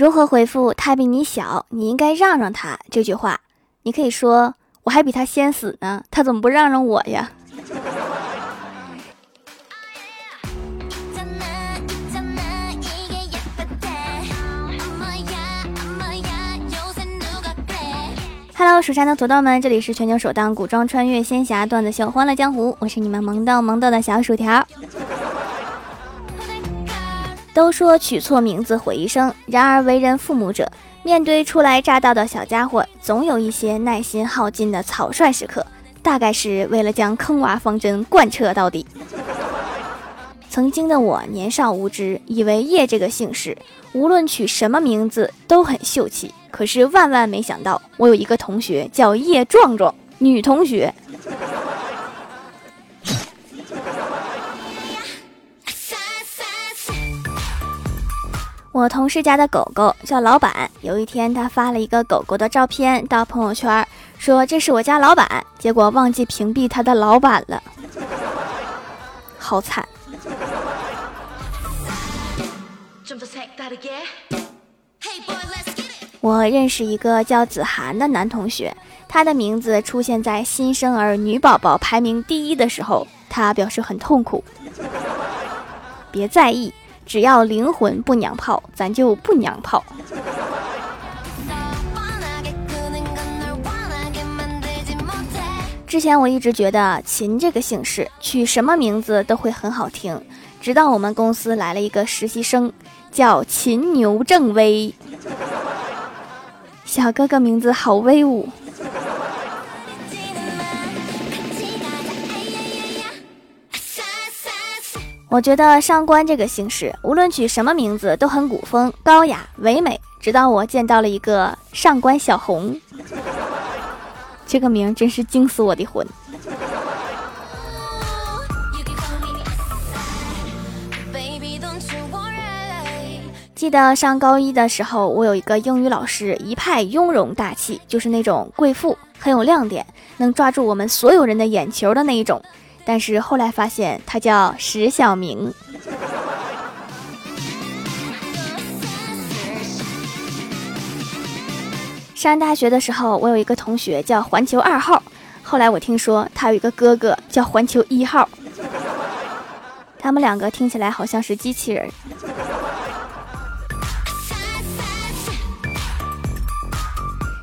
如何回复他比你小，你应该让让他这句话？你可以说我还比他先死呢，他怎么不让让我呀？Hello，蜀山的土豆们，这里是全球首档古装穿越仙侠段子秀《欢乐江湖》，我是你们萌豆萌豆的小薯条。都说取错名字毁一生，然而为人父母者，面对初来乍到的小家伙，总有一些耐心耗尽的草率时刻，大概是为了将坑娃方针贯彻到底。曾经的我年少无知，以为叶这个姓氏，无论取什么名字都很秀气。可是万万没想到，我有一个同学叫叶壮壮，女同学。我同事家的狗狗叫老板，有一天他发了一个狗狗的照片到朋友圈，说这是我家老板，结果忘记屏蔽他的老板了，好惨。我认识一个叫子涵的男同学，他的名字出现在新生儿女宝宝排名第一的时候，他表示很痛苦。别在意，只要灵魂不娘炮，咱就不娘炮。之前我一直觉得秦这个姓氏取什么名字都会很好听，直到我们公司来了一个实习生，叫秦牛正威。小哥哥名字好威武。我觉得上官这个姓氏，无论取什么名字都很古风、高雅、唯美。直到我见到了一个上官小红，这个名真是惊死我的魂。记得上高一的时候，我有一个英语老师，一派雍容大气，就是那种贵妇，很有亮点，能抓住我们所有人的眼球的那一种。但是后来发现，他叫石小明。上大学的时候，我有一个同学叫环球二号，后来我听说他有一个哥哥叫环球一号，他们两个听起来好像是机器人。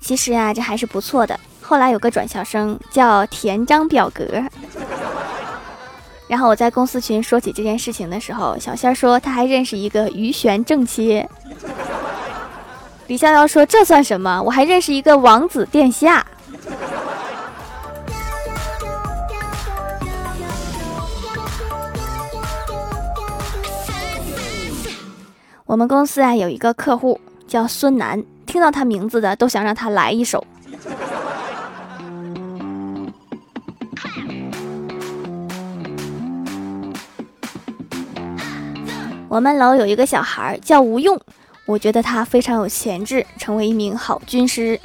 其实啊，这还是不错的。后来有个转校生叫田章表格，然后我在公司群说起这件事情的时候，小仙儿说他还认识一个鱼玄正妻。李逍遥说这算什么？我还认识一个王子殿下。我们公司啊有一个客户叫孙楠。听到他名字的都想让他来一首。我们楼有一个小孩叫吴用，我觉得他非常有潜质，成为一名好军师。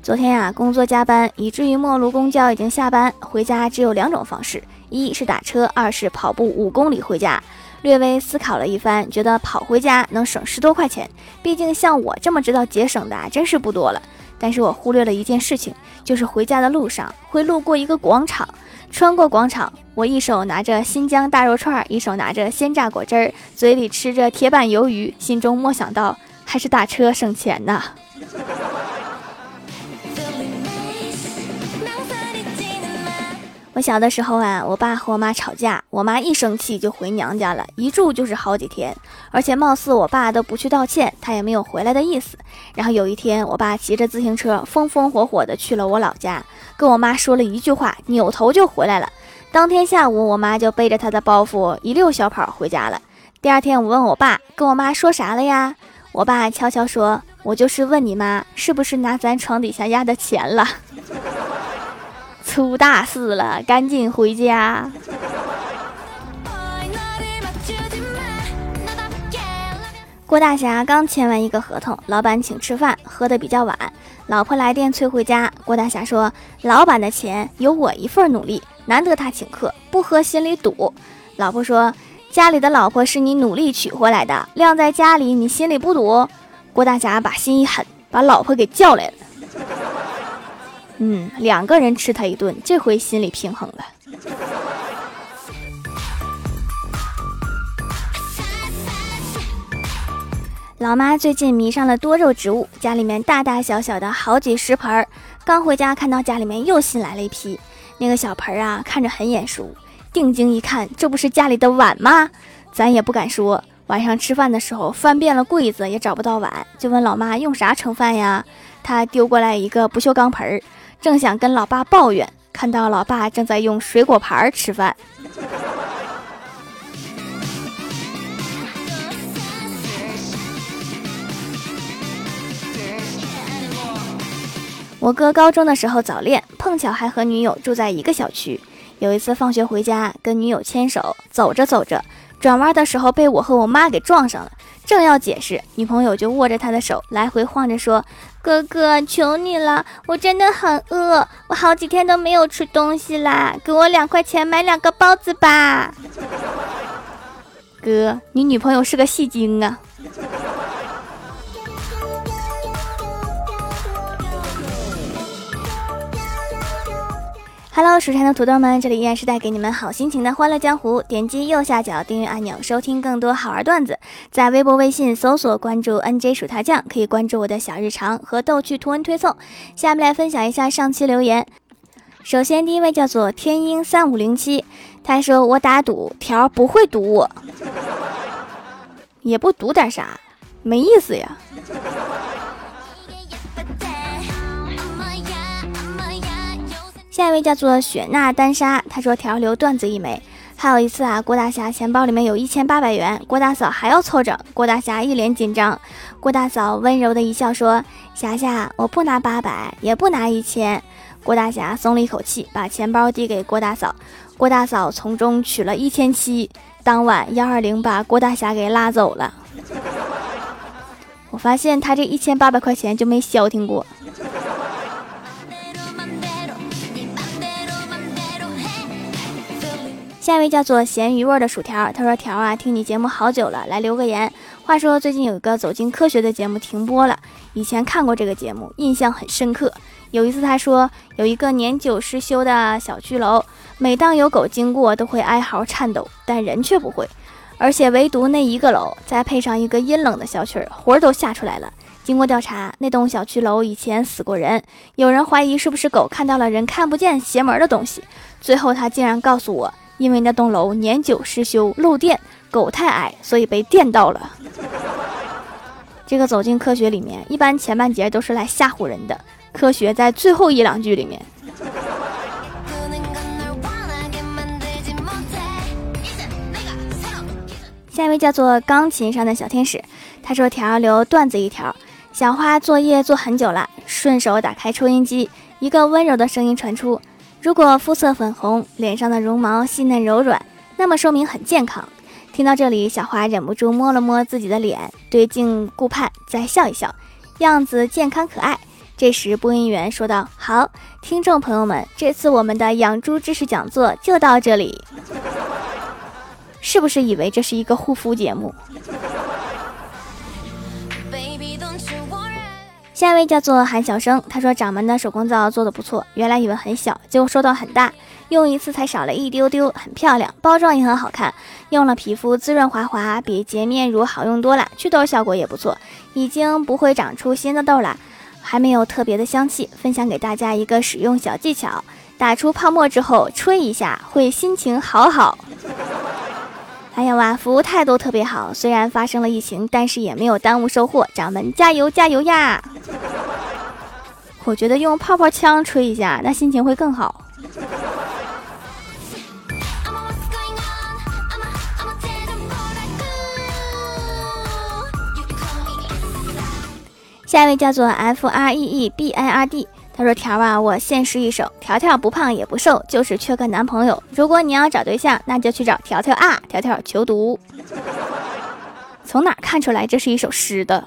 昨天呀，工作加班，以至于末路公交已经下班，回家只有两种方式。一是打车，二是跑步五公里回家。略微思考了一番，觉得跑回家能省十多块钱。毕竟像我这么知道节省的啊，真是不多了。但是我忽略了一件事情，就是回家的路上会路过一个广场。穿过广场，我一手拿着新疆大肉串，一手拿着鲜榨果汁儿，嘴里吃着铁板鱿鱼，心中默想到：还是打车省钱呐。我小的时候啊，我爸和我妈吵架，我妈一生气就回娘家了，一住就是好几天，而且貌似我爸都不去道歉，他也没有回来的意思。然后有一天，我爸骑着自行车风风火火的去了我老家，跟我妈说了一句话，扭头就回来了。当天下午，我妈就背着他的包袱一溜小跑回家了。第二天，我问我爸跟我妈说啥了呀？我爸悄悄说：“我就是问你妈是不是拿咱床底下压的钱了。”出大事了，赶紧回家！郭大侠刚签完一个合同，老板请吃饭，喝的比较晚，老婆来电催回家。郭大侠说：“老板的钱有我一份努力，难得他请客，不喝心里堵。”老婆说：“家里的老婆是你努力娶回来的，晾在家里你心里不堵。”郭大侠把心一狠，把老婆给叫来了。嗯，两个人吃他一顿，这回心里平衡了。老妈最近迷上了多肉植物，家里面大大小小的好几十盆儿。刚回家看到家里面又新来了一批，那个小盆儿啊，看着很眼熟。定睛一看，这不是家里的碗吗？咱也不敢说。晚上吃饭的时候翻遍了柜子也找不到碗，就问老妈用啥盛饭呀？她丢过来一个不锈钢盆儿，正想跟老爸抱怨，看到老爸正在用水果盘儿吃饭。我哥高中的时候早恋，碰巧还和女友住在一个小区。有一次放学回家，跟女友牵手，走着走着，转弯的时候被我和我妈给撞上了。正要解释，女朋友就握着他的手来回晃着说：“哥哥，求你了，我真的很饿，我好几天都没有吃东西啦，给我两块钱买两个包子吧。”哥，你女朋友是个戏精啊！Hello，蜀山的土豆们，这里依然是带给你们好心情的欢乐江湖。点击右下角订阅按钮，收听更多好玩段子。在微博、微信搜索关注 NJ 薯条酱，可以关注我的小日常和逗趣图文推送。下面来分享一下上期留言。首先，第一位叫做天鹰三五零七，他说：“我打赌条不会赌我，也不赌点啥，没意思呀。”下一位叫做雪娜丹莎，他说条流段子一枚。还有一次啊，郭大侠钱包里面有一千八百元，郭大嫂还要凑整，郭大侠一脸紧张。郭大嫂温柔的一笑说：“霞霞，我不拿八百，也不拿一千。”郭大侠松了一口气，把钱包递给郭大嫂，郭大嫂从中取了一千七。当晚幺二零把郭大侠给拉走了。我发现他这一千八百块钱就没消停过。下一位叫做咸鱼味儿的薯条，他说：“条啊，听你节目好久了，来留个言。话说最近有一个走进科学的节目停播了，以前看过这个节目，印象很深刻。有一次他说，有一个年久失修的小区楼，每当有狗经过都会哀嚎颤抖，但人却不会。而且唯独那一个楼，再配上一个阴冷的小曲儿，魂儿都吓出来了。经过调查，那栋小区楼以前死过人，有人怀疑是不是狗看到了人看不见邪门的东西。最后他竟然告诉我。”因为那栋楼年久失修漏电，狗太矮，所以被电到了。这个走进科学里面，一般前半节都是来吓唬人的，科学在最后一两句里面。下一位叫做钢琴上的小天使，他说：“条留段子一条，小花作业做很久了，顺手打开收音机，一个温柔的声音传出。”如果肤色粉红，脸上的绒毛细嫩柔软，那么说明很健康。听到这里，小花忍不住摸了摸自己的脸，对镜顾盼，再笑一笑，样子健康可爱。这时，播音员说道：“好，听众朋友们，这次我们的养猪知识讲座就到这里。是不是以为这是一个护肤节目？”下一位叫做韩小生，他说掌门的手工皂做的不错，原来以为很小，结果收到很大，用一次才少了一丢丢，很漂亮，包装也很好看，用了皮肤滋润滑滑，比洁面乳好用多了，祛痘效果也不错，已经不会长出新的痘了，还没有特别的香气，分享给大家一个使用小技巧，打出泡沫之后吹一下，会心情好好。哎呀哇，服务态度特别好。虽然发生了疫情，但是也没有耽误收货。掌门加油加油呀！我觉得用泡泡枪吹一下，那心情会更好。下一位叫做 F R E E B I R D。他说：“条啊，我献诗一首，条条不胖也不瘦，就是缺个男朋友。如果你要找对象，那就去找条条啊，条条求读。”从哪看出来这是一首诗的？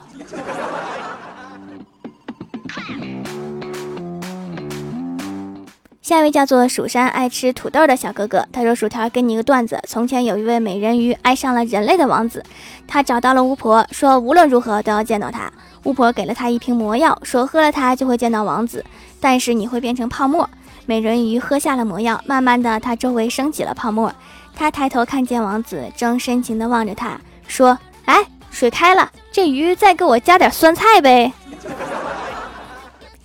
下一位叫做蜀山爱吃土豆的小哥哥，他说：“薯条给你一个段子。从前有一位美人鱼爱上了人类的王子，他找到了巫婆，说无论如何都要见到他。巫婆给了他一瓶魔药，说喝了它就会见到王子，但是你会变成泡沫。美人鱼喝下了魔药，慢慢的，他周围升起了泡沫。他抬头看见王子正深情的望着他，说：哎，水开了，这鱼再给我加点酸菜呗。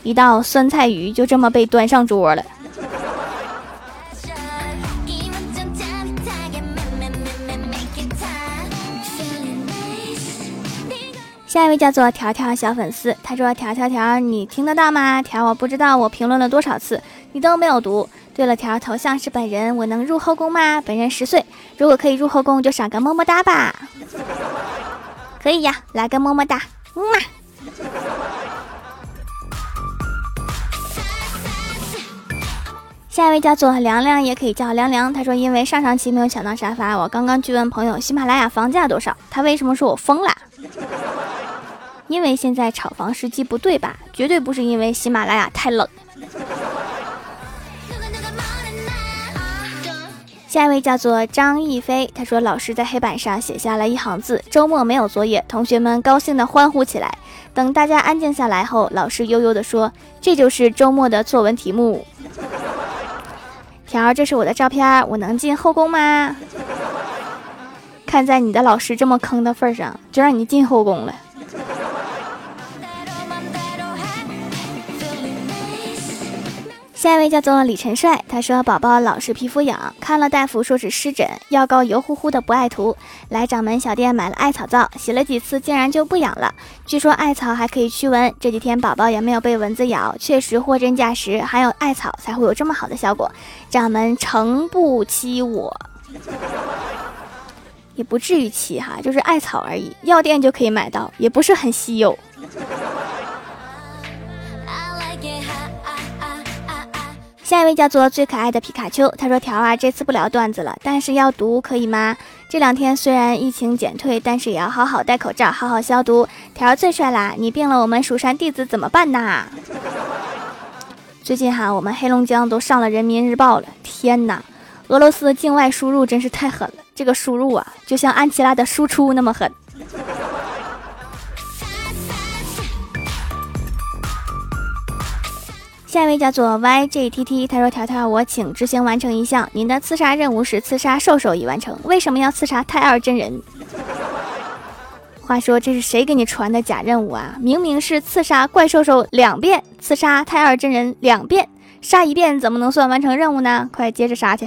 一道酸菜鱼就这么被端上桌了。”下一位叫做条条小粉丝，他说：“条条条，你听得到吗？条，我不知道我评论了多少次，你都没有读。对了，条头像是本人，我能入后宫吗？本人十岁，如果可以入后宫，就赏个么么哒吧。可以呀，来个么么哒，么么。下一位叫做凉凉，也可以叫凉凉。他说，因为上上期没有抢到沙发，我刚刚去问朋友喜马拉雅房价多少，他为什么说我疯了？”因为现在炒房时机不对吧？绝对不是因为喜马拉雅太冷。下一位叫做张逸飞，他说老师在黑板上写下了一行字：周末没有作业。同学们高兴的欢呼起来。等大家安静下来后，老师悠悠的说：“这就是周末的作文题目。”条，这是我的照片，我能进后宫吗？看在你的老师这么坑的份上，就让你进后宫了。下一位叫做李晨帅，他说宝宝老是皮肤痒，看了大夫说是湿疹，药膏油乎乎的不爱涂，来掌门小店买了艾草皂，洗了几次竟然就不痒了。据说艾草还可以驱蚊，这几天宝宝也没有被蚊子咬，确实货真价实，还有艾草才会有这么好的效果。掌门诚不欺我，也不至于欺哈，就是艾草而已，药店就可以买到，也不是很稀有。下一位叫做最可爱的皮卡丘，他说：“条啊，这次不聊段子了，但是要读可以吗？这两天虽然疫情减退，但是也要好好戴口罩，好好消毒。条最帅啦，你病了，我们蜀山弟子怎么办呐？最近哈，我们黑龙江都上了人民日报了。天哪，俄罗斯境外输入真是太狠了，这个输入啊，就像安琪拉的输出那么狠。”下一位叫做 YJTT，他说：“条条，我请执行完成一项，您的刺杀任务是刺杀兽兽已完成，为什么要刺杀太二真人？”话说这是谁给你传的假任务啊？明明是刺杀怪兽兽两遍，刺杀太二真人两遍，杀一遍怎么能算完成任务呢？快接着杀去！